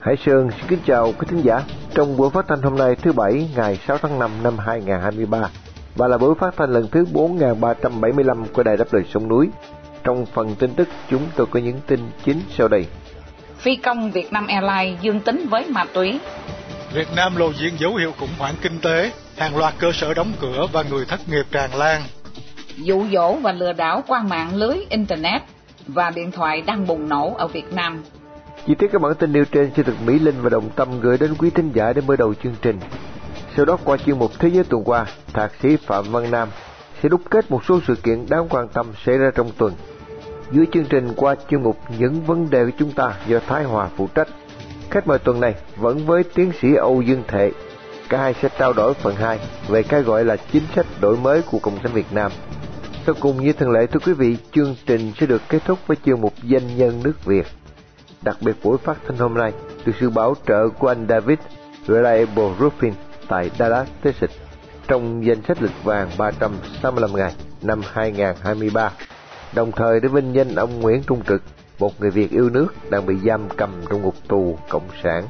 Hải Sơn xin kính chào quý thính giả trong buổi phát thanh hôm nay thứ Bảy ngày 6 tháng 5 năm 2023 và là buổi phát thanh lần thứ 4375 của Đài Đáp Lời Sông Núi. Trong phần tin tức chúng tôi có những tin chính sau đây. Phi công Việt Nam Airlines dương tính với ma túy. Việt Nam lộ diện dấu hiệu khủng hoảng kinh tế, hàng loạt cơ sở đóng cửa và người thất nghiệp tràn lan. Dụ dỗ và lừa đảo qua mạng lưới Internet và điện thoại đang bùng nổ ở Việt Nam. Chi tiết các bản tin nêu trên sẽ được Mỹ Linh và Đồng Tâm gửi đến quý thính giả để mở đầu chương trình. Sau đó qua chuyên mục Thế giới tuần qua, Thạc sĩ Phạm Văn Nam sẽ đúc kết một số sự kiện đáng quan tâm xảy ra trong tuần. Dưới chương trình qua chuyên mục Những vấn đề của chúng ta do Thái Hòa phụ trách. Khách mời tuần này vẫn với tiến sĩ Âu Dương Thệ. Cả hai sẽ trao đổi phần 2 về cái gọi là chính sách đổi mới của Cộng sản Việt Nam. Sau cùng như thường lệ thưa quý vị, chương trình sẽ được kết thúc với chương mục Danh nhân nước Việt. Đặc biệt buổi phát thanh hôm nay được sự bảo trợ của anh David Reliable Roofing tại Dallas, Texas trong danh sách lịch vàng 365 ngày năm 2023, đồng thời để vinh danh ông Nguyễn Trung Trực, một người Việt yêu nước đang bị giam cầm trong ngục tù Cộng sản.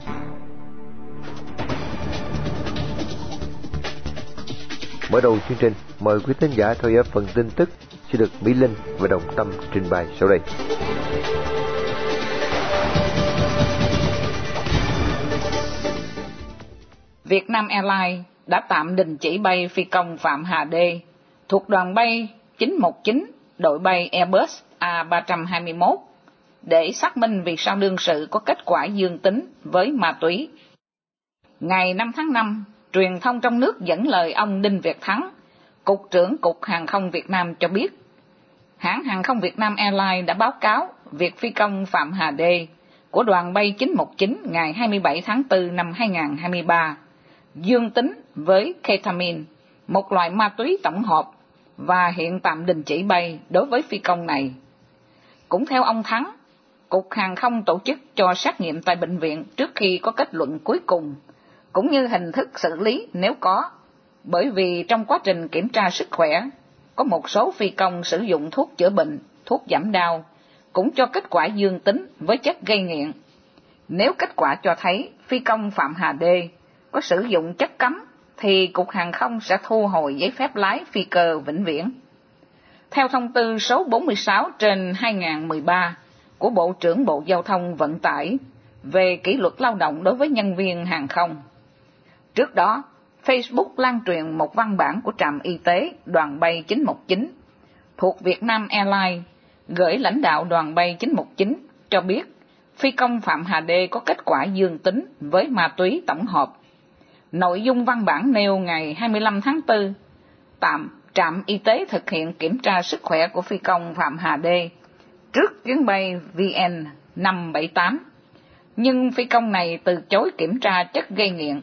Mở đầu chương trình, mời quý thính giả theo dõi phần tin tức sẽ được Mỹ Linh và Đồng Tâm trình bày sau đây. Việt Nam Airlines đã tạm đình chỉ bay phi công Phạm Hà Đê thuộc đoàn bay 919 đội bay Airbus A321 để xác minh vì sao đương sự có kết quả dương tính với ma túy. Ngày 5 tháng 5, truyền thông trong nước dẫn lời ông Đinh Việt Thắng, Cục trưởng Cục Hàng không Việt Nam cho biết, hãng hàng không Việt Nam Airlines đã báo cáo việc phi công Phạm Hà Đê của đoàn bay 919 ngày 27 tháng 4 năm 2023 dương tính với ketamine, một loại ma túy tổng hợp, và hiện tạm đình chỉ bay đối với phi công này. Cũng theo ông Thắng, Cục Hàng không tổ chức cho xét nghiệm tại bệnh viện trước khi có kết luận cuối cùng, cũng như hình thức xử lý nếu có, bởi vì trong quá trình kiểm tra sức khỏe, có một số phi công sử dụng thuốc chữa bệnh, thuốc giảm đau, cũng cho kết quả dương tính với chất gây nghiện. Nếu kết quả cho thấy phi công Phạm Hà Đê có sử dụng chất cấm thì Cục Hàng không sẽ thu hồi giấy phép lái phi cơ vĩnh viễn. Theo thông tư số 46 trên 2013 của Bộ trưởng Bộ Giao thông Vận tải về kỷ luật lao động đối với nhân viên hàng không. Trước đó, Facebook lan truyền một văn bản của trạm y tế đoàn bay 919 thuộc Việt Nam Airlines gửi lãnh đạo đoàn bay 919 cho biết phi công Phạm Hà Đê có kết quả dương tính với ma túy tổng hợp. Nội dung văn bản nêu ngày 25 tháng 4, tạm trạm y tế thực hiện kiểm tra sức khỏe của phi công Phạm Hà Đê trước chuyến bay VN 578, nhưng phi công này từ chối kiểm tra chất gây nghiện.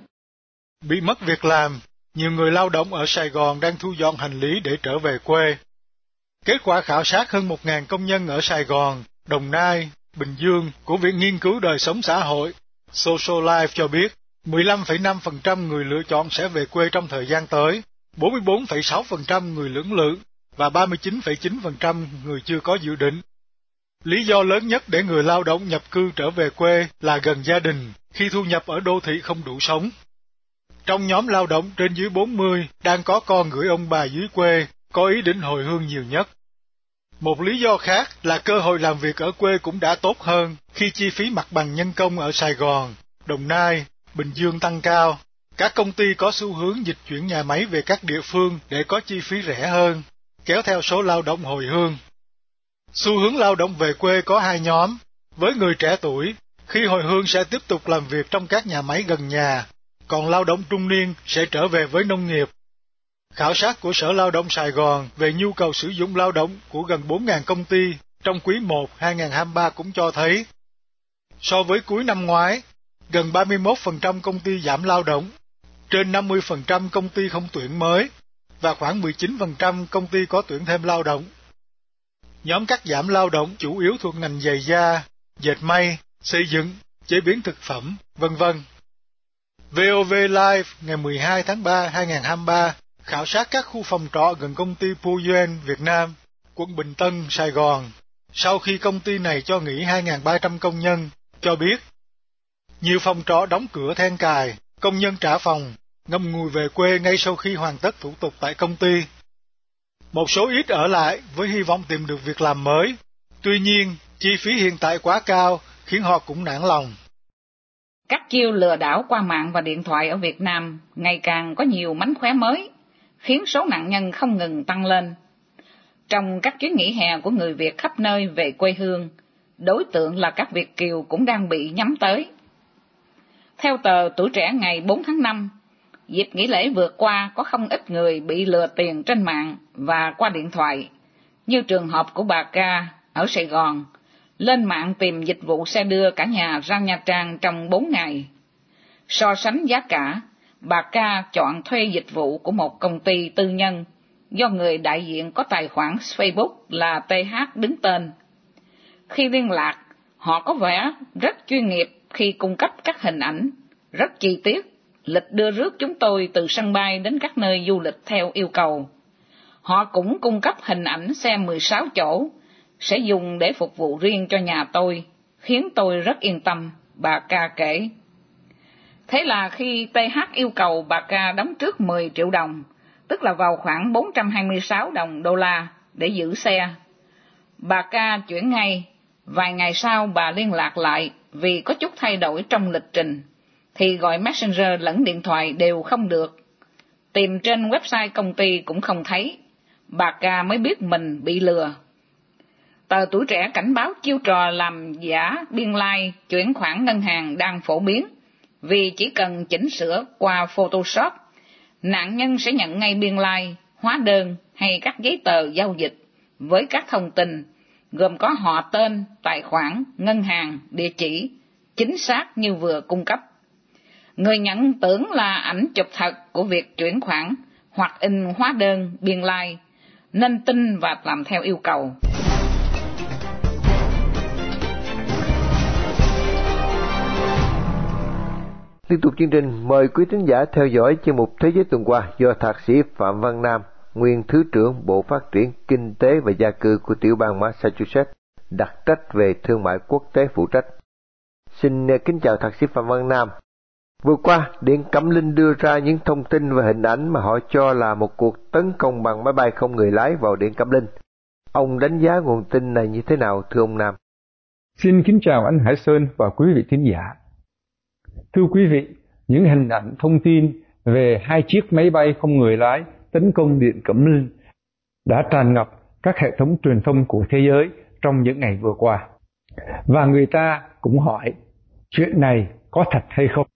Bị mất việc làm, nhiều người lao động ở Sài Gòn đang thu dọn hành lý để trở về quê. Kết quả khảo sát hơn 1.000 công nhân ở Sài Gòn, Đồng Nai, Bình Dương của Viện Nghiên cứu Đời sống xã hội Social Life cho biết, 15,5% người lựa chọn sẽ về quê trong thời gian tới, 44,6% người lưỡng lự và 39,9% người chưa có dự định. Lý do lớn nhất để người lao động nhập cư trở về quê là gần gia đình khi thu nhập ở đô thị không đủ sống. Trong nhóm lao động trên dưới 40 đang có con gửi ông bà dưới quê, có ý định hồi hương nhiều nhất. Một lý do khác là cơ hội làm việc ở quê cũng đã tốt hơn khi chi phí mặt bằng nhân công ở Sài Gòn, Đồng Nai Bình Dương tăng cao, các công ty có xu hướng dịch chuyển nhà máy về các địa phương để có chi phí rẻ hơn, kéo theo số lao động hồi hương. Xu hướng lao động về quê có hai nhóm, với người trẻ tuổi, khi hồi hương sẽ tiếp tục làm việc trong các nhà máy gần nhà, còn lao động trung niên sẽ trở về với nông nghiệp. khảo sát của Sở Lao động Sài Gòn về nhu cầu sử dụng lao động của gần 4.000 công ty trong quý 1 2023 cũng cho thấy, so với cuối năm ngoái, gần 31% công ty giảm lao động, trên 50% công ty không tuyển mới và khoảng 19% công ty có tuyển thêm lao động. Nhóm cắt giảm lao động chủ yếu thuộc ngành giày da, dệt may, xây dựng, chế biến thực phẩm, vân vân. VOV Live ngày 12 tháng 3 2023 khảo sát các khu phòng trọ gần công ty Puyen Việt Nam, quận Bình Tân, Sài Gòn, sau khi công ty này cho nghỉ 2.300 công nhân, cho biết nhiều phòng trọ đóng cửa then cài, công nhân trả phòng, ngâm ngùi về quê ngay sau khi hoàn tất thủ tục tại công ty. Một số ít ở lại với hy vọng tìm được việc làm mới, tuy nhiên chi phí hiện tại quá cao khiến họ cũng nản lòng. Các chiêu lừa đảo qua mạng và điện thoại ở Việt Nam ngày càng có nhiều mánh khóe mới, khiến số nạn nhân không ngừng tăng lên. Trong các chuyến nghỉ hè của người Việt khắp nơi về quê hương, đối tượng là các Việt Kiều cũng đang bị nhắm tới. Theo tờ Tuổi Trẻ ngày 4 tháng 5, dịp nghỉ lễ vừa qua có không ít người bị lừa tiền trên mạng và qua điện thoại, như trường hợp của bà Ca ở Sài Gòn, lên mạng tìm dịch vụ xe đưa cả nhà ra Nha Trang trong 4 ngày. So sánh giá cả, bà Ca chọn thuê dịch vụ của một công ty tư nhân do người đại diện có tài khoản Facebook là TH đứng tên. Khi liên lạc, họ có vẻ rất chuyên nghiệp khi cung cấp các hình ảnh, rất chi tiết, lịch đưa rước chúng tôi từ sân bay đến các nơi du lịch theo yêu cầu. Họ cũng cung cấp hình ảnh xe 16 chỗ, sẽ dùng để phục vụ riêng cho nhà tôi, khiến tôi rất yên tâm, bà ca kể. Thế là khi TH yêu cầu bà ca đóng trước 10 triệu đồng, tức là vào khoảng 426 đồng đô la để giữ xe. Bà ca chuyển ngay, vài ngày sau bà liên lạc lại vì có chút thay đổi trong lịch trình, thì gọi Messenger lẫn điện thoại đều không được. Tìm trên website công ty cũng không thấy, bà ca mới biết mình bị lừa. Tờ tuổi trẻ cảnh báo chiêu trò làm giả biên lai like, chuyển khoản ngân hàng đang phổ biến, vì chỉ cần chỉnh sửa qua Photoshop nạn nhân sẽ nhận ngay biên lai, like, hóa đơn hay các giấy tờ giao dịch với các thông tin gồm có họ tên, tài khoản, ngân hàng, địa chỉ, chính xác như vừa cung cấp. Người nhận tưởng là ảnh chụp thật của việc chuyển khoản hoặc in hóa đơn, biên lai, like, nên tin và làm theo yêu cầu. Liên tục chương trình, mời quý thính giả theo dõi chuyên mục Thế giới tuần qua do Thạc sĩ Phạm Văn Nam, nguyên Thứ trưởng Bộ Phát triển Kinh tế và Gia cư của tiểu bang Massachusetts, đặc trách về thương mại quốc tế phụ trách. Xin à, kính chào Thạc sĩ Phạm Văn Nam. Vừa qua, Điện Cẩm Linh đưa ra những thông tin và hình ảnh mà họ cho là một cuộc tấn công bằng máy bay không người lái vào Điện Cẩm Linh. Ông đánh giá nguồn tin này như thế nào, thưa ông Nam? Xin kính chào anh Hải Sơn và quý vị thính giả. Thưa quý vị, những hình ảnh thông tin về hai chiếc máy bay không người lái tấn công Điện Cẩm Linh đã tràn ngập các hệ thống truyền thông của thế giới trong những ngày vừa qua. Và người ta cũng hỏi, chuyện này có thật hay không?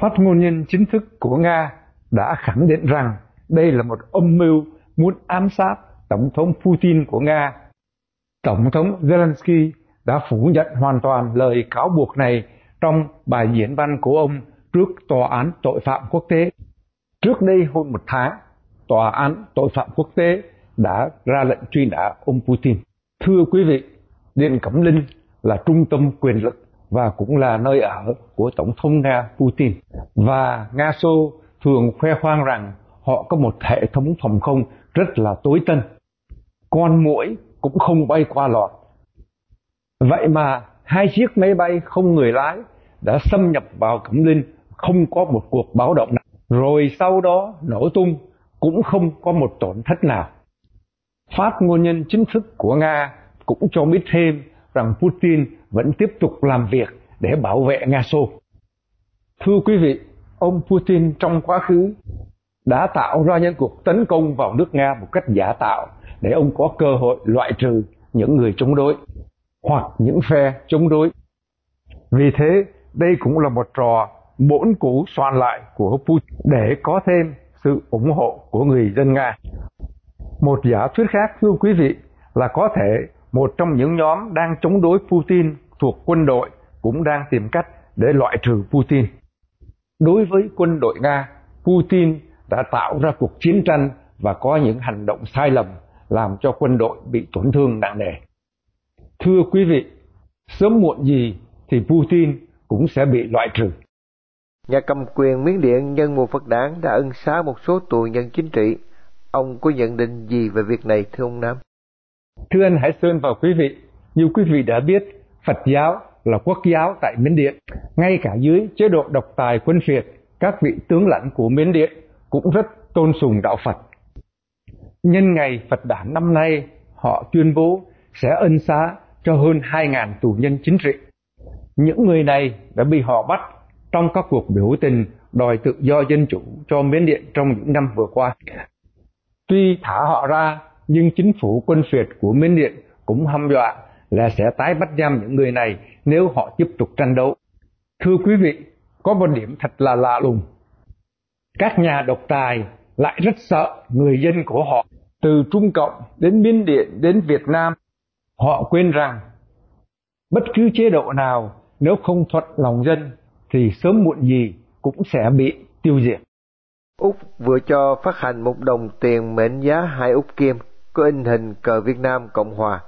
Phát ngôn nhân chính thức của Nga đã khẳng định rằng đây là một âm mưu muốn ám sát Tổng thống Putin của Nga. Tổng thống Zelensky đã phủ nhận hoàn toàn lời cáo buộc này trong bài diễn văn của ông trước Tòa án Tội phạm Quốc tế. Trước đây hơn một tháng, Tòa án Tội phạm Quốc tế đã ra lệnh truy nã ông Putin. Thưa quý vị, Điện Cẩm Linh là trung tâm quyền lực và cũng là nơi ở của Tổng thống Nga Putin. Và Nga Xô thường khoe khoang rằng họ có một hệ thống phòng không rất là tối tân. Con mũi cũng không bay qua lọt. Vậy mà hai chiếc máy bay không người lái đã xâm nhập vào Cẩm Linh không có một cuộc báo động nào. Rồi sau đó nổ tung cũng không có một tổn thất nào. Phát ngôn nhân chính thức của Nga cũng cho biết thêm rằng Putin vẫn tiếp tục làm việc để bảo vệ Nga Xô. Thưa quý vị, ông Putin trong quá khứ đã tạo ra những cuộc tấn công vào nước Nga một cách giả tạo để ông có cơ hội loại trừ những người chống đối hoặc những phe chống đối. Vì thế, đây cũng là một trò bổn cũ soạn lại của Putin để có thêm sự ủng hộ của người dân Nga. Một giả thuyết khác thưa quý vị là có thể một trong những nhóm đang chống đối Putin thuộc quân đội cũng đang tìm cách để loại trừ Putin. Đối với quân đội Nga, Putin đã tạo ra cuộc chiến tranh và có những hành động sai lầm làm cho quân đội bị tổn thương nặng nề. Thưa quý vị, sớm muộn gì thì Putin cũng sẽ bị loại trừ. Nhà cầm quyền Miến Điện nhân mùa Phật đảng đã ân xá một số tù nhân chính trị. Ông có nhận định gì về việc này thưa ông Nam? Thưa anh Hải Sơn và quý vị, như quý vị đã biết, Phật giáo là quốc giáo tại Miến Điện. Ngay cả dưới chế độ độc tài quân phiệt, các vị tướng lãnh của Miến Điện cũng rất tôn sùng đạo Phật. Nhân ngày Phật đản năm nay, họ tuyên bố sẽ ân xá cho hơn 2.000 tù nhân chính trị. Những người này đã bị họ bắt trong các cuộc biểu tình đòi tự do dân chủ cho Miến Điện trong những năm vừa qua. Tuy thả họ ra, nhưng chính phủ quân phiệt của Miến Điện cũng hăm dọa là sẽ tái bắt giam những người này nếu họ tiếp tục tranh đấu. Thưa quý vị, có một điểm thật là lạ lùng. Các nhà độc tài lại rất sợ người dân của họ, từ Trung Cộng đến Miến Điện đến Việt Nam. Họ quên rằng bất cứ chế độ nào nếu không thuận lòng dân thì sớm muộn gì cũng sẽ bị tiêu diệt. Úc vừa cho phát hành một đồng tiền mệnh giá hai Úc Kim có in hình cờ Việt Nam Cộng Hòa,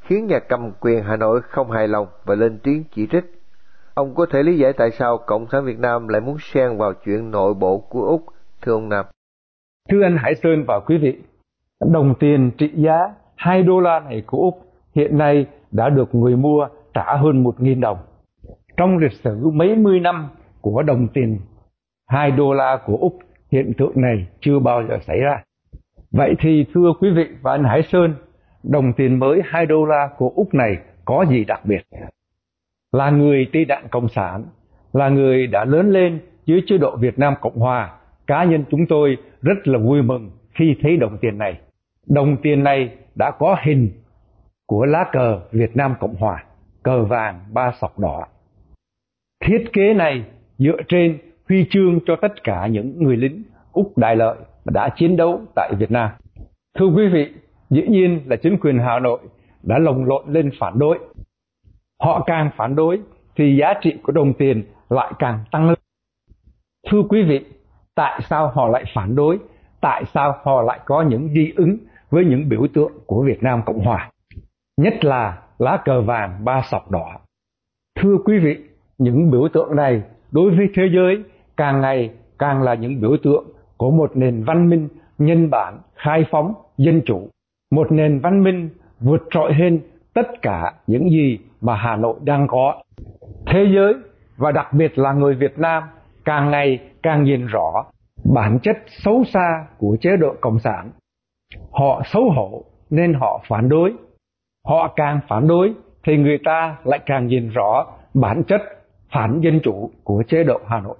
khiến nhà cầm quyền Hà Nội không hài lòng và lên tiếng chỉ trích. Ông có thể lý giải tại sao Cộng sản Việt Nam lại muốn xen vào chuyện nội bộ của Úc, thưa ông Nam? Thưa anh Hải Sơn và quý vị, đồng tiền trị giá 2 đô la này của Úc hiện nay đã được người mua trả hơn 1.000 đồng. Trong lịch sử mấy mươi năm của đồng tiền 2 đô la của Úc, hiện tượng này chưa bao giờ xảy ra. Vậy thì thưa quý vị và anh Hải Sơn, đồng tiền mới 2 đô la của Úc này có gì đặc biệt? Là người Tây Đạn Cộng sản, là người đã lớn lên dưới chế độ Việt Nam Cộng Hòa, cá nhân chúng tôi rất là vui mừng khi thấy đồng tiền này. Đồng tiền này đã có hình của lá cờ Việt Nam Cộng Hòa, cờ vàng ba sọc đỏ. Thiết kế này dựa trên huy chương cho tất cả những người lính Úc Đại Lợi đã chiến đấu tại Việt Nam. Thưa quý vị, dĩ nhiên là chính quyền Hà Nội đã lồng lộn lên phản đối. Họ càng phản đối thì giá trị của đồng tiền lại càng tăng lên. Thưa quý vị, tại sao họ lại phản đối? Tại sao họ lại có những di ứng với những biểu tượng của Việt Nam Cộng Hòa? Nhất là lá cờ vàng ba sọc đỏ. Thưa quý vị, những biểu tượng này đối với thế giới càng ngày càng là những biểu tượng của một nền văn minh nhân bản, khai phóng, dân chủ. Một nền văn minh vượt trội hơn tất cả những gì mà Hà Nội đang có. Thế giới và đặc biệt là người Việt Nam càng ngày càng nhìn rõ bản chất xấu xa của chế độ Cộng sản. Họ xấu hổ nên họ phản đối. Họ càng phản đối thì người ta lại càng nhìn rõ bản chất phản dân chủ của chế độ Hà Nội.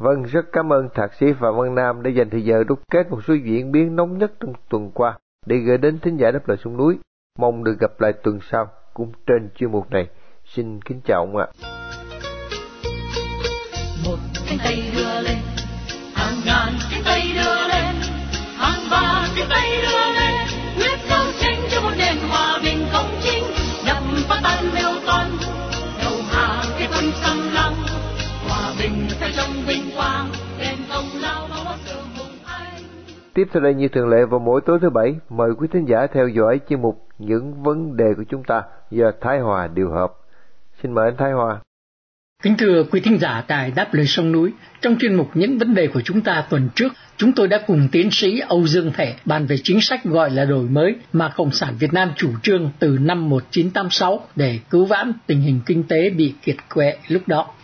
Vâng, rất cảm ơn Thạc sĩ Phạm Văn Nam đã dành thời giờ đúc kết một số diễn biến nóng nhất trong tuần qua để gửi đến thính giả đáp lời sông núi. Mong được gặp lại tuần sau cũng trên chuyên mục này. Xin kính chào ông ạ. Một cánh tay đưa lên, Tiếp theo đây như thường lệ vào mỗi tối thứ bảy, mời quý thính giả theo dõi chuyên mục Những vấn đề của chúng ta do Thái Hòa điều hợp. Xin mời anh Thái Hòa. Kính thưa quý thính giả tại Đáp Lời Sông Núi, trong chuyên mục Những vấn đề của chúng ta tuần trước, chúng tôi đã cùng tiến sĩ Âu Dương Thể bàn về chính sách gọi là đổi mới mà Cộng sản Việt Nam chủ trương từ năm 1986 để cứu vãn tình hình kinh tế bị kiệt quệ lúc đó.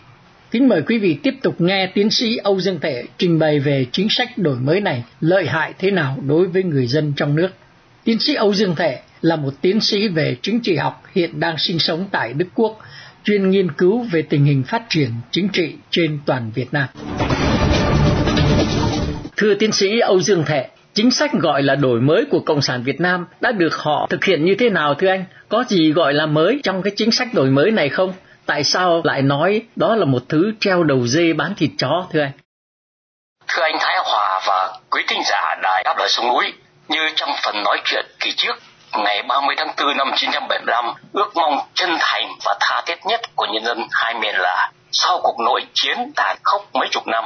Kính mời quý vị tiếp tục nghe tiến sĩ Âu Dương Thể trình bày về chính sách đổi mới này lợi hại thế nào đối với người dân trong nước. Tiến sĩ Âu Dương Thể là một tiến sĩ về chính trị học hiện đang sinh sống tại Đức Quốc, chuyên nghiên cứu về tình hình phát triển chính trị trên toàn Việt Nam. Thưa tiến sĩ Âu Dương Thể, chính sách gọi là đổi mới của Cộng sản Việt Nam đã được họ thực hiện như thế nào thưa anh? Có gì gọi là mới trong cái chính sách đổi mới này không? Tại sao lại nói đó là một thứ treo đầu dê bán thịt chó thưa anh? Thưa anh Thái Hòa và Quý thính giả đài đáp lời sông núi, như trong phần nói chuyện kỳ trước, ngày 30 tháng 4 năm 1975, ước mong chân thành và tha thiết nhất của nhân dân hai miền là sau cuộc nội chiến tàn khốc mấy chục năm,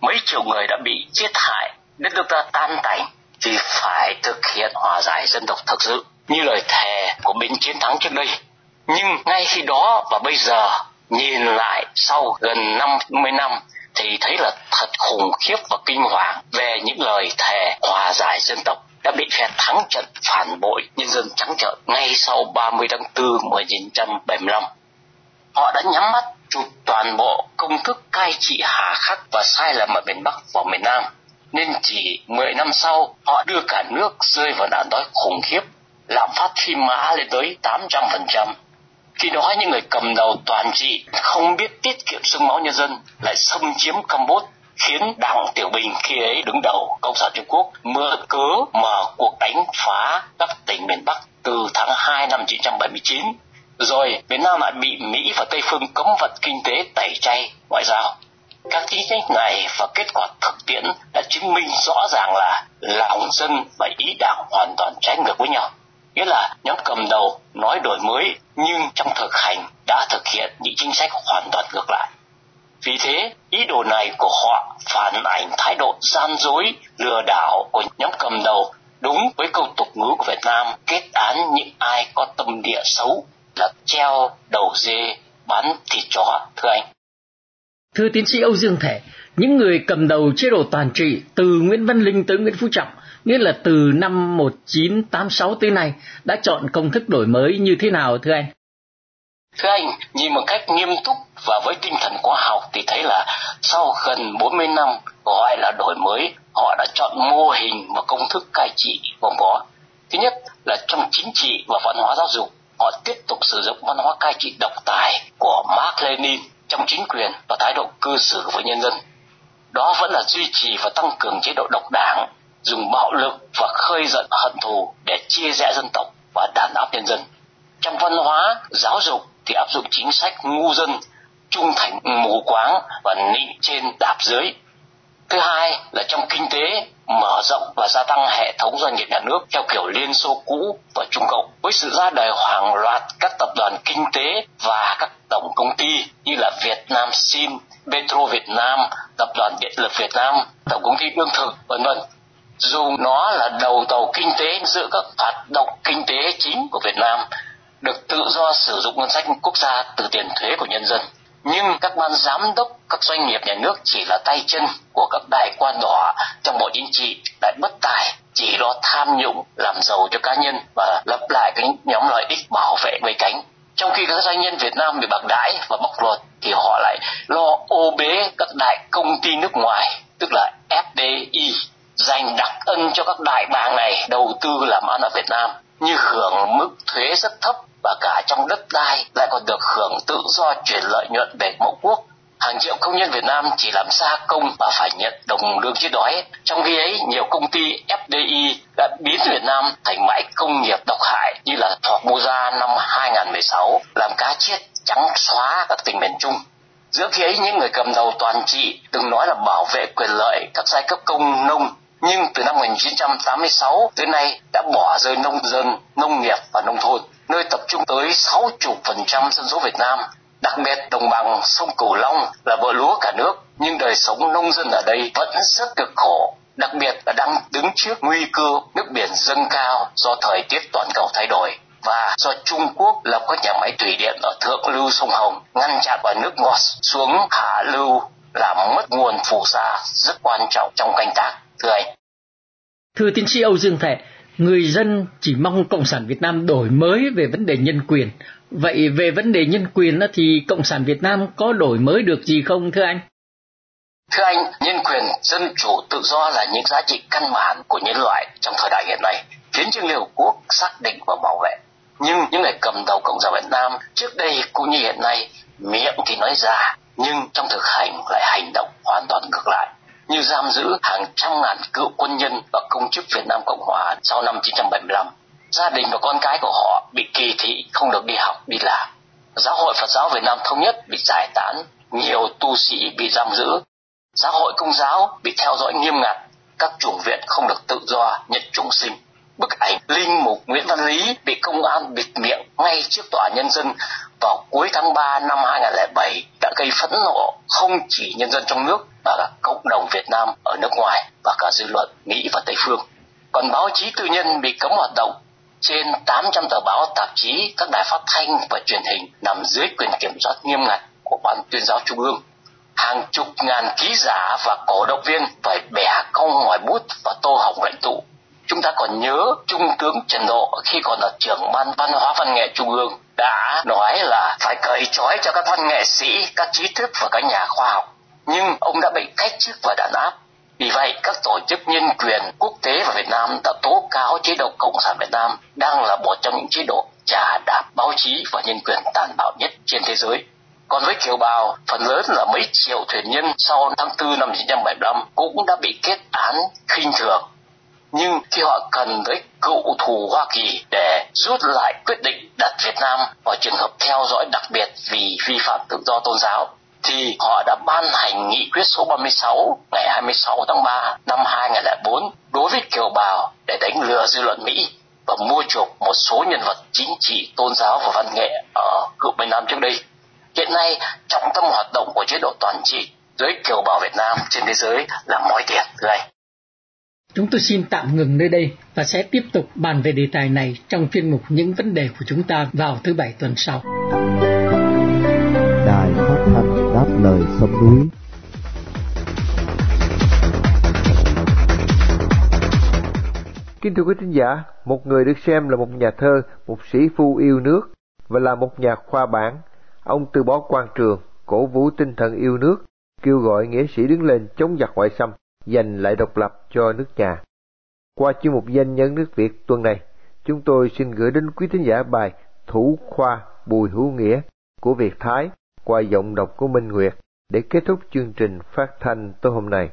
mấy triệu người đã bị giết hại, đất nước ta tan tành, thì phải thực hiện hòa giải dân tộc thực sự như lời thề của binh chiến thắng trước đây. Nhưng ngay khi đó và bây giờ nhìn lại sau gần 50 năm thì thấy là thật khủng khiếp và kinh hoàng về những lời thề hòa giải dân tộc đã bị phe thắng trận phản bội nhân dân trắng trợn ngay sau 30 tháng 4 1975. Họ đã nhắm mắt chụp toàn bộ công thức cai trị hà khắc và sai lầm ở miền Bắc và miền Nam. Nên chỉ 10 năm sau, họ đưa cả nước rơi vào nạn đói khủng khiếp, lạm phát phi mã lên tới 800%. Khi đó những người cầm đầu toàn trị không biết tiết kiệm sương máu nhân dân lại xâm chiếm Campuchia khiến đảng Tiểu Bình khi ấy đứng đầu Cộng sản Trung Quốc mơ cớ mở cuộc đánh phá các tỉnh miền Bắc từ tháng 2 năm 1979. Rồi miền Nam lại bị Mỹ và Tây Phương cấm vận kinh tế tẩy chay ngoại giao. Các chính sách này và kết quả thực tiễn đã chứng minh rõ ràng là lòng dân và ý đảng hoàn toàn trái ngược với nhau nghĩa là nhóm cầm đầu nói đổi mới nhưng trong thực hành đã thực hiện những chính sách hoàn toàn ngược lại. Vì thế, ý đồ này của họ phản ảnh thái độ gian dối, lừa đảo của nhóm cầm đầu đúng với câu tục ngữ của Việt Nam kết án những ai có tâm địa xấu là treo đầu dê bán thịt chó, thưa anh. Thưa tiến sĩ Âu Dương Thể, những người cầm đầu chế độ toàn trị từ Nguyễn Văn Linh tới Nguyễn Phú Trọng nghĩa là từ năm 1986 tới nay đã chọn công thức đổi mới như thế nào thưa anh? Thưa anh, nhìn một cách nghiêm túc và với tinh thần khoa học thì thấy là sau gần 40 năm gọi là đổi mới, họ đã chọn mô hình và công thức cai trị gồm có. Thứ nhất là trong chính trị và văn hóa giáo dục, họ tiếp tục sử dụng văn hóa cai trị độc tài của Mark Lenin trong chính quyền và thái độ cư xử với nhân dân. Đó vẫn là duy trì và tăng cường chế độ độc đảng dùng bạo lực và khơi giận hận thù để chia rẽ dân tộc và đàn áp nhân dân. Trong văn hóa, giáo dục thì áp dụng chính sách ngu dân, trung thành mù quáng và nịnh trên đạp dưới. Thứ hai là trong kinh tế, mở rộng và gia tăng hệ thống doanh nghiệp nhà nước theo kiểu Liên Xô cũ và Trung Cộng với sự ra đời hàng loạt các tập đoàn kinh tế và các tổng công ty như là Việt Nam Sim, Petro Việt Nam, Tập đoàn Điện lực Việt Nam, Tổng công ty Lương thực, vân vân dù nó là đầu tàu kinh tế giữa các hoạt động kinh tế chính của Việt Nam, được tự do sử dụng ngân sách quốc gia từ tiền thuế của nhân dân. Nhưng các ban giám đốc, các doanh nghiệp nhà nước chỉ là tay chân của các đại quan đỏ trong bộ chính trị đại bất tài, chỉ lo tham nhũng, làm giàu cho cá nhân và lập lại cái nhóm lợi ích bảo vệ vây cánh trong khi các doanh nhân Việt Nam bị bạc đãi và bóc lột, thì họ lại lo ô bế các đại công ty nước ngoài, tức là FDI dành đặc ân cho các đại bàng này đầu tư làm ăn ở Việt Nam như hưởng mức thuế rất thấp và cả trong đất đai lại còn được hưởng tự do chuyển lợi nhuận về mẫu quốc hàng triệu công nhân Việt Nam chỉ làm xa công và phải nhận đồng lương chết đói. Trong khi ấy, nhiều công ty FDI đã biến Việt Nam thành bãi công nghiệp độc hại như là Formosa năm 2016, làm cá chết trắng xóa các tỉnh miền Trung. Giữa khi ấy, những người cầm đầu toàn trị từng nói là bảo vệ quyền lợi các giai cấp công nông nhưng từ năm 1986 tới nay đã bỏ rơi nông dân, nông nghiệp và nông thôn, nơi tập trung tới 60% dân số Việt Nam. Đặc biệt đồng bằng sông Cửu Long là vợ lúa cả nước, nhưng đời sống nông dân ở đây vẫn rất cực khổ. Đặc biệt là đang đứng trước nguy cơ nước biển dâng cao do thời tiết toàn cầu thay đổi và do Trung Quốc lập các nhà máy thủy điện ở thượng lưu sông Hồng ngăn chặn vào nước ngọt xuống hạ lưu làm mất nguồn phù sa rất quan trọng trong canh tác thưa anh. Thưa tiến sĩ Âu Dương Thệ người dân chỉ mong cộng sản Việt Nam đổi mới về vấn đề nhân quyền. Vậy về vấn đề nhân quyền thì cộng sản Việt Nam có đổi mới được gì không thưa anh? Thưa anh, nhân quyền, dân chủ, tự do là những giá trị căn bản của nhân loại trong thời đại hiện nay, khiến cho Liên Hợp Quốc xác định và bảo vệ. Nhưng những người cầm đầu Cộng sản Việt Nam trước đây cũng như hiện nay, miệng thì nói ra, nhưng trong thực hành lại hành động hoàn toàn ngược lại như giam giữ hàng trăm ngàn cựu quân nhân và công chức Việt Nam Cộng Hòa sau năm 1975. Gia đình và con cái của họ bị kỳ thị không được đi học, đi làm. Giáo hội Phật giáo Việt Nam Thống nhất bị giải tán, nhiều tu sĩ bị giam giữ. Giáo hội Công giáo bị theo dõi nghiêm ngặt. các chủng viện không được tự do nhận trùng sinh. Bức ảnh Linh Mục Nguyễn Văn Lý bị công an bịt miệng ngay trước tòa nhân dân vào cuối tháng 3 năm 2007 đã gây phẫn nộ không chỉ nhân dân trong nước mà cả cộng đồng Việt Nam ở nước ngoài và cả dư luận Mỹ và Tây Phương. Còn báo chí tư nhân bị cấm hoạt động trên 800 tờ báo, tạp chí, các đài phát thanh và truyền hình nằm dưới quyền kiểm soát nghiêm ngặt của Ban tuyên giáo Trung ương. Hàng chục ngàn ký giả và cổ động viên phải bẻ cong ngoài bút và tô hồng lãnh tụ. Chúng ta còn nhớ Trung tướng Trần Độ khi còn là trưởng ban văn hóa văn nghệ Trung ương đã nói là phải cởi trói cho các văn nghệ sĩ, các trí thức và các nhà khoa học. Nhưng ông đã bị cách chức và đàn áp vì vậy, các tổ chức nhân quyền quốc tế và Việt Nam đã tố cáo chế độ Cộng sản Việt Nam đang là một trong những chế độ trả đạp báo chí và nhân quyền tàn bạo nhất trên thế giới. Còn với kiều bào, phần lớn là mấy triệu thuyền nhân sau tháng 4 năm 1975 cũng đã bị kết án khinh thường. Nhưng khi họ cần tới cựu thù Hoa Kỳ để rút lại quyết định đặt Việt Nam vào trường hợp theo dõi đặc biệt vì vi phạm tự do tôn giáo, thì họ đã ban hành nghị quyết số 36 ngày 26 tháng 3 năm 2004 đối với kiều bào để đánh lừa dư luận Mỹ và mua chuộc một số nhân vật chính trị, tôn giáo và văn nghệ ở cựu Miền Nam trước đây. Hiện nay, trọng tâm hoạt động của chế độ toàn trị dưới kiều bào Việt Nam trên thế giới là moi tiền. Thưa. Chúng tôi xin tạm ngừng nơi đây và sẽ tiếp tục bàn về đề tài này trong chuyên mục những vấn đề của chúng ta vào thứ bảy tuần sau. Đài phát thanh đáp lời sông núi Kính thưa quý thính giả, một người được xem là một nhà thơ, một sĩ phu yêu nước và là một nhà khoa bản. Ông từ bỏ quan trường, cổ vũ tinh thần yêu nước, kêu gọi nghĩa sĩ đứng lên chống giặc ngoại xâm, giành lại độc lập cho nước nhà. Qua chuyên mục danh nhân nước Việt tuần này, chúng tôi xin gửi đến quý thính giả bài Thủ khoa Bùi Hữu Nghĩa của Việt Thái qua giọng đọc của Minh Nguyệt để kết thúc chương trình phát thanh tối hôm nay.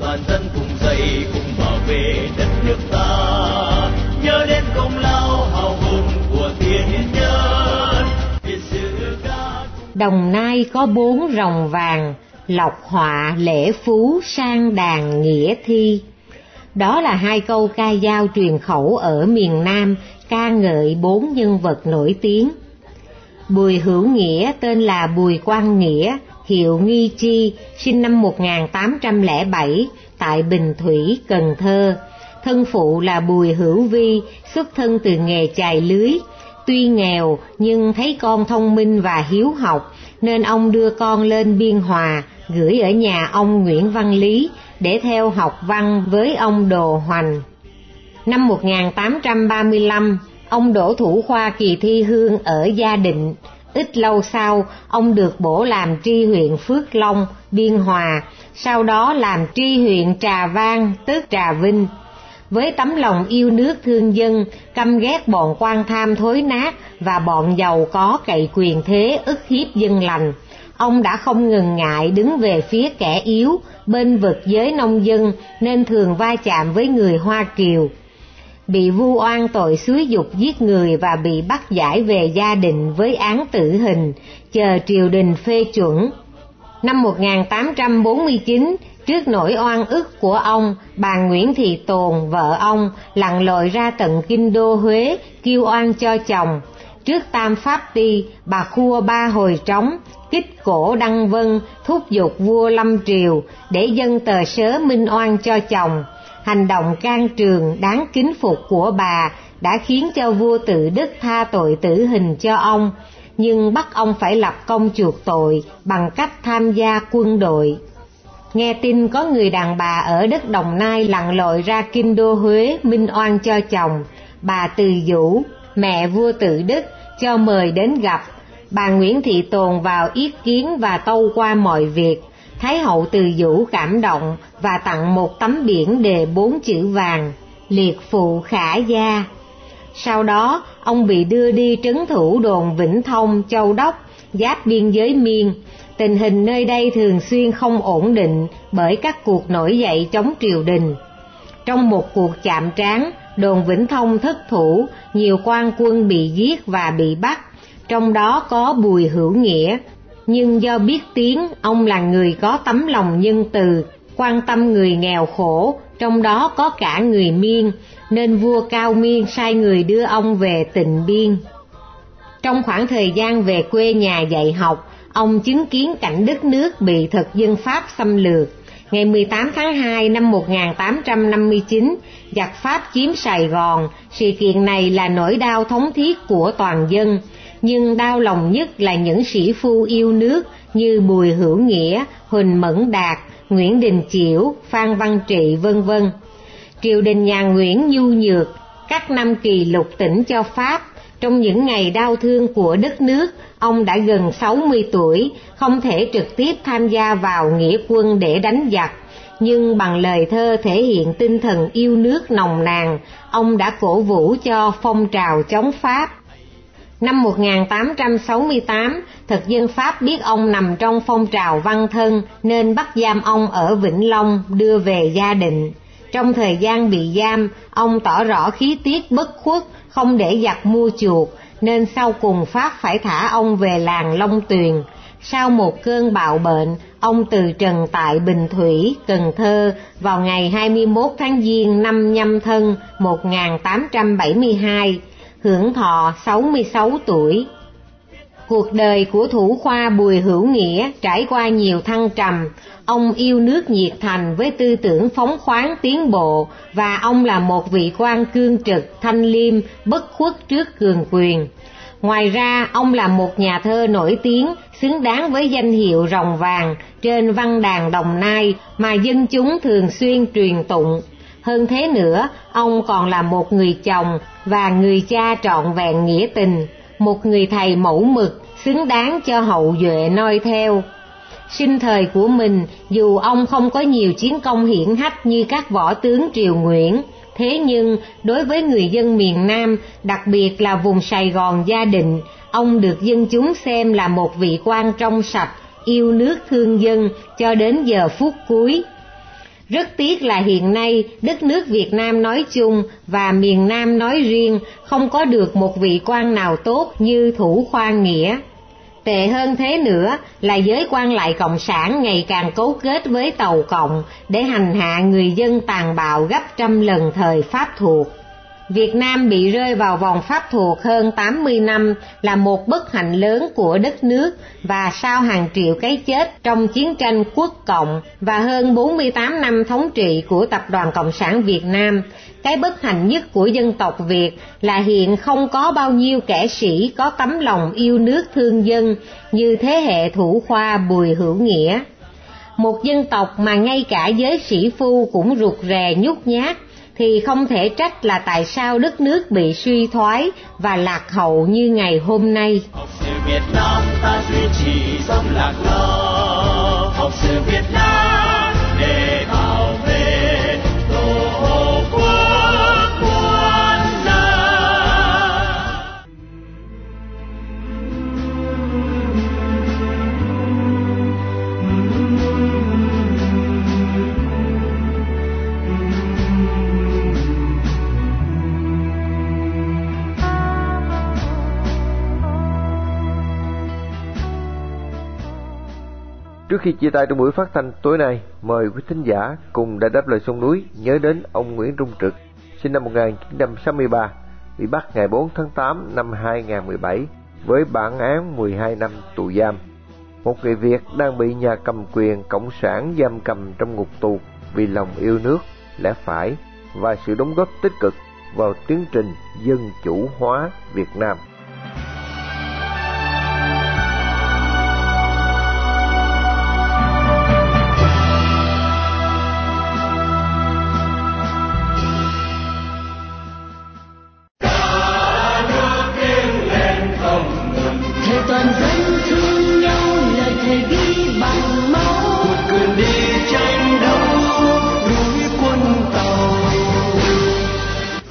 Toàn dân cùng dậy cùng bảo vệ đất nước ta, nhớ đến công lao hào hùng của tiền nhân. Đồng Nai có bốn rồng vàng, lộc họa lễ phú sang đàn nghĩa thi. Đó là hai câu ca dao truyền khẩu ở miền Nam ca ngợi bốn nhân vật nổi tiếng – Bùi Hữu Nghĩa tên là Bùi Quang Nghĩa, hiệu Nghi Chi, sinh năm 1807 tại Bình Thủy, Cần Thơ. Thân phụ là Bùi Hữu Vi, xuất thân từ nghề chài lưới. Tuy nghèo nhưng thấy con thông minh và hiếu học, nên ông đưa con lên Biên Hòa, gửi ở nhà ông Nguyễn Văn Lý để theo học văn với ông Đồ Hoành. Năm 1835, Ông đổ thủ khoa kỳ thi hương ở Gia Định. Ít lâu sau, ông được bổ làm tri huyện Phước Long, Biên Hòa, sau đó làm tri huyện Trà Vang, tức Trà Vinh. Với tấm lòng yêu nước thương dân, căm ghét bọn quan tham thối nát và bọn giàu có cậy quyền thế ức hiếp dân lành, ông đã không ngần ngại đứng về phía kẻ yếu, bên vực giới nông dân nên thường va chạm với người Hoa Kiều bị vu oan tội xúi dục giết người và bị bắt giải về gia đình với án tử hình, chờ triều đình phê chuẩn. Năm 1849, trước nỗi oan ức của ông, bà Nguyễn Thị Tồn, vợ ông, lặn lội ra tận kinh đô Huế, kêu oan cho chồng. Trước tam pháp ti, bà khua ba hồi trống, kích cổ đăng vân, thúc giục vua lâm triều để dân tờ sớ minh oan cho chồng hành động can trường đáng kính phục của bà đã khiến cho vua tự đức tha tội tử hình cho ông, nhưng bắt ông phải lập công chuộc tội bằng cách tham gia quân đội. Nghe tin có người đàn bà ở đất Đồng Nai lặn lội ra kinh đô Huế minh oan cho chồng, bà Từ Vũ, mẹ vua tự đức, cho mời đến gặp. Bà Nguyễn Thị Tồn vào ý kiến và tâu qua mọi việc, Thái hậu từ vũ cảm động và tặng một tấm biển đề bốn chữ vàng, liệt phụ khả gia. Sau đó, ông bị đưa đi trấn thủ đồn Vĩnh Thông, Châu Đốc, giáp biên giới miên. Tình hình nơi đây thường xuyên không ổn định bởi các cuộc nổi dậy chống triều đình. Trong một cuộc chạm trán, đồn Vĩnh Thông thất thủ, nhiều quan quân bị giết và bị bắt, trong đó có Bùi Hữu Nghĩa, nhưng do biết tiếng ông là người có tấm lòng nhân từ quan tâm người nghèo khổ, trong đó có cả người miên, nên vua Cao Miên sai người đưa ông về tịnh biên. Trong khoảng thời gian về quê nhà dạy học, ông chứng kiến cảnh đất nước bị thực dân Pháp xâm lược. Ngày 18 tháng 2 năm 1859, giặc Pháp chiếm Sài Gòn, sự kiện này là nỗi đau thống thiết của toàn dân, nhưng đau lòng nhất là những sĩ phu yêu nước như Bùi Hữu Nghĩa, Huỳnh Mẫn Đạt, Nguyễn Đình Chiểu, Phan Văn Trị vân vân. Triều đình nhà Nguyễn nhu nhược, các năm kỳ lục tỉnh cho Pháp, trong những ngày đau thương của đất nước, ông đã gần 60 tuổi, không thể trực tiếp tham gia vào nghĩa quân để đánh giặc, nhưng bằng lời thơ thể hiện tinh thần yêu nước nồng nàn, ông đã cổ vũ cho phong trào chống Pháp. Năm 1868, thực dân Pháp biết ông nằm trong phong trào văn thân nên bắt giam ông ở Vĩnh Long đưa về gia định. Trong thời gian bị giam, ông tỏ rõ khí tiết bất khuất, không để giặc mua chuộc, nên sau cùng Pháp phải thả ông về làng Long Tuyền. Sau một cơn bạo bệnh, ông từ trần tại Bình Thủy, Cần Thơ vào ngày 21 tháng Giêng năm nhâm thân 1872, hưởng thọ 66 tuổi. Cuộc đời của thủ khoa Bùi Hữu Nghĩa trải qua nhiều thăng trầm, ông yêu nước nhiệt thành với tư tưởng phóng khoáng tiến bộ và ông là một vị quan cương trực, thanh liêm, bất khuất trước cường quyền. Ngoài ra, ông là một nhà thơ nổi tiếng, xứng đáng với danh hiệu rồng vàng trên văn đàn Đồng Nai mà dân chúng thường xuyên truyền tụng. Hơn thế nữa, ông còn là một người chồng và người cha trọn vẹn nghĩa tình, một người thầy mẫu mực, xứng đáng cho hậu duệ noi theo. Sinh thời của mình, dù ông không có nhiều chiến công hiển hách như các võ tướng triều Nguyễn, thế nhưng đối với người dân miền Nam, đặc biệt là vùng Sài Gòn gia định, ông được dân chúng xem là một vị quan trong sạch, yêu nước thương dân cho đến giờ phút cuối. Rất tiếc là hiện nay đất nước Việt Nam nói chung và miền Nam nói riêng không có được một vị quan nào tốt như Thủ Khoa Nghĩa. Tệ hơn thế nữa là giới quan lại cộng sản ngày càng cấu kết với tàu cộng để hành hạ người dân tàn bạo gấp trăm lần thời Pháp thuộc. Việt Nam bị rơi vào vòng pháp thuộc hơn 80 năm là một bất hạnh lớn của đất nước và sau hàng triệu cái chết trong chiến tranh quốc cộng và hơn 48 năm thống trị của Tập đoàn Cộng sản Việt Nam, cái bất hạnh nhất của dân tộc Việt là hiện không có bao nhiêu kẻ sĩ có tấm lòng yêu nước thương dân như thế hệ thủ khoa Bùi Hữu Nghĩa. Một dân tộc mà ngay cả giới sĩ phu cũng rụt rè nhút nhát thì không thể trách là tại sao đất nước bị suy thoái và lạc hậu như ngày hôm nay. Học sự Việt Nam ta duy trì dòng lạc lờ, học sự Việt Nam khi chia tay trong buổi phát thanh tối nay, mời quý thính giả cùng đã đáp lời sông núi nhớ đến ông Nguyễn Trung Trực, sinh năm 1963, bị bắt ngày 4 tháng 8 năm 2017 với bản án 12 năm tù giam. Một người Việt đang bị nhà cầm quyền cộng sản giam cầm trong ngục tù vì lòng yêu nước, lẽ phải và sự đóng góp tích cực vào tiến trình dân chủ hóa Việt Nam.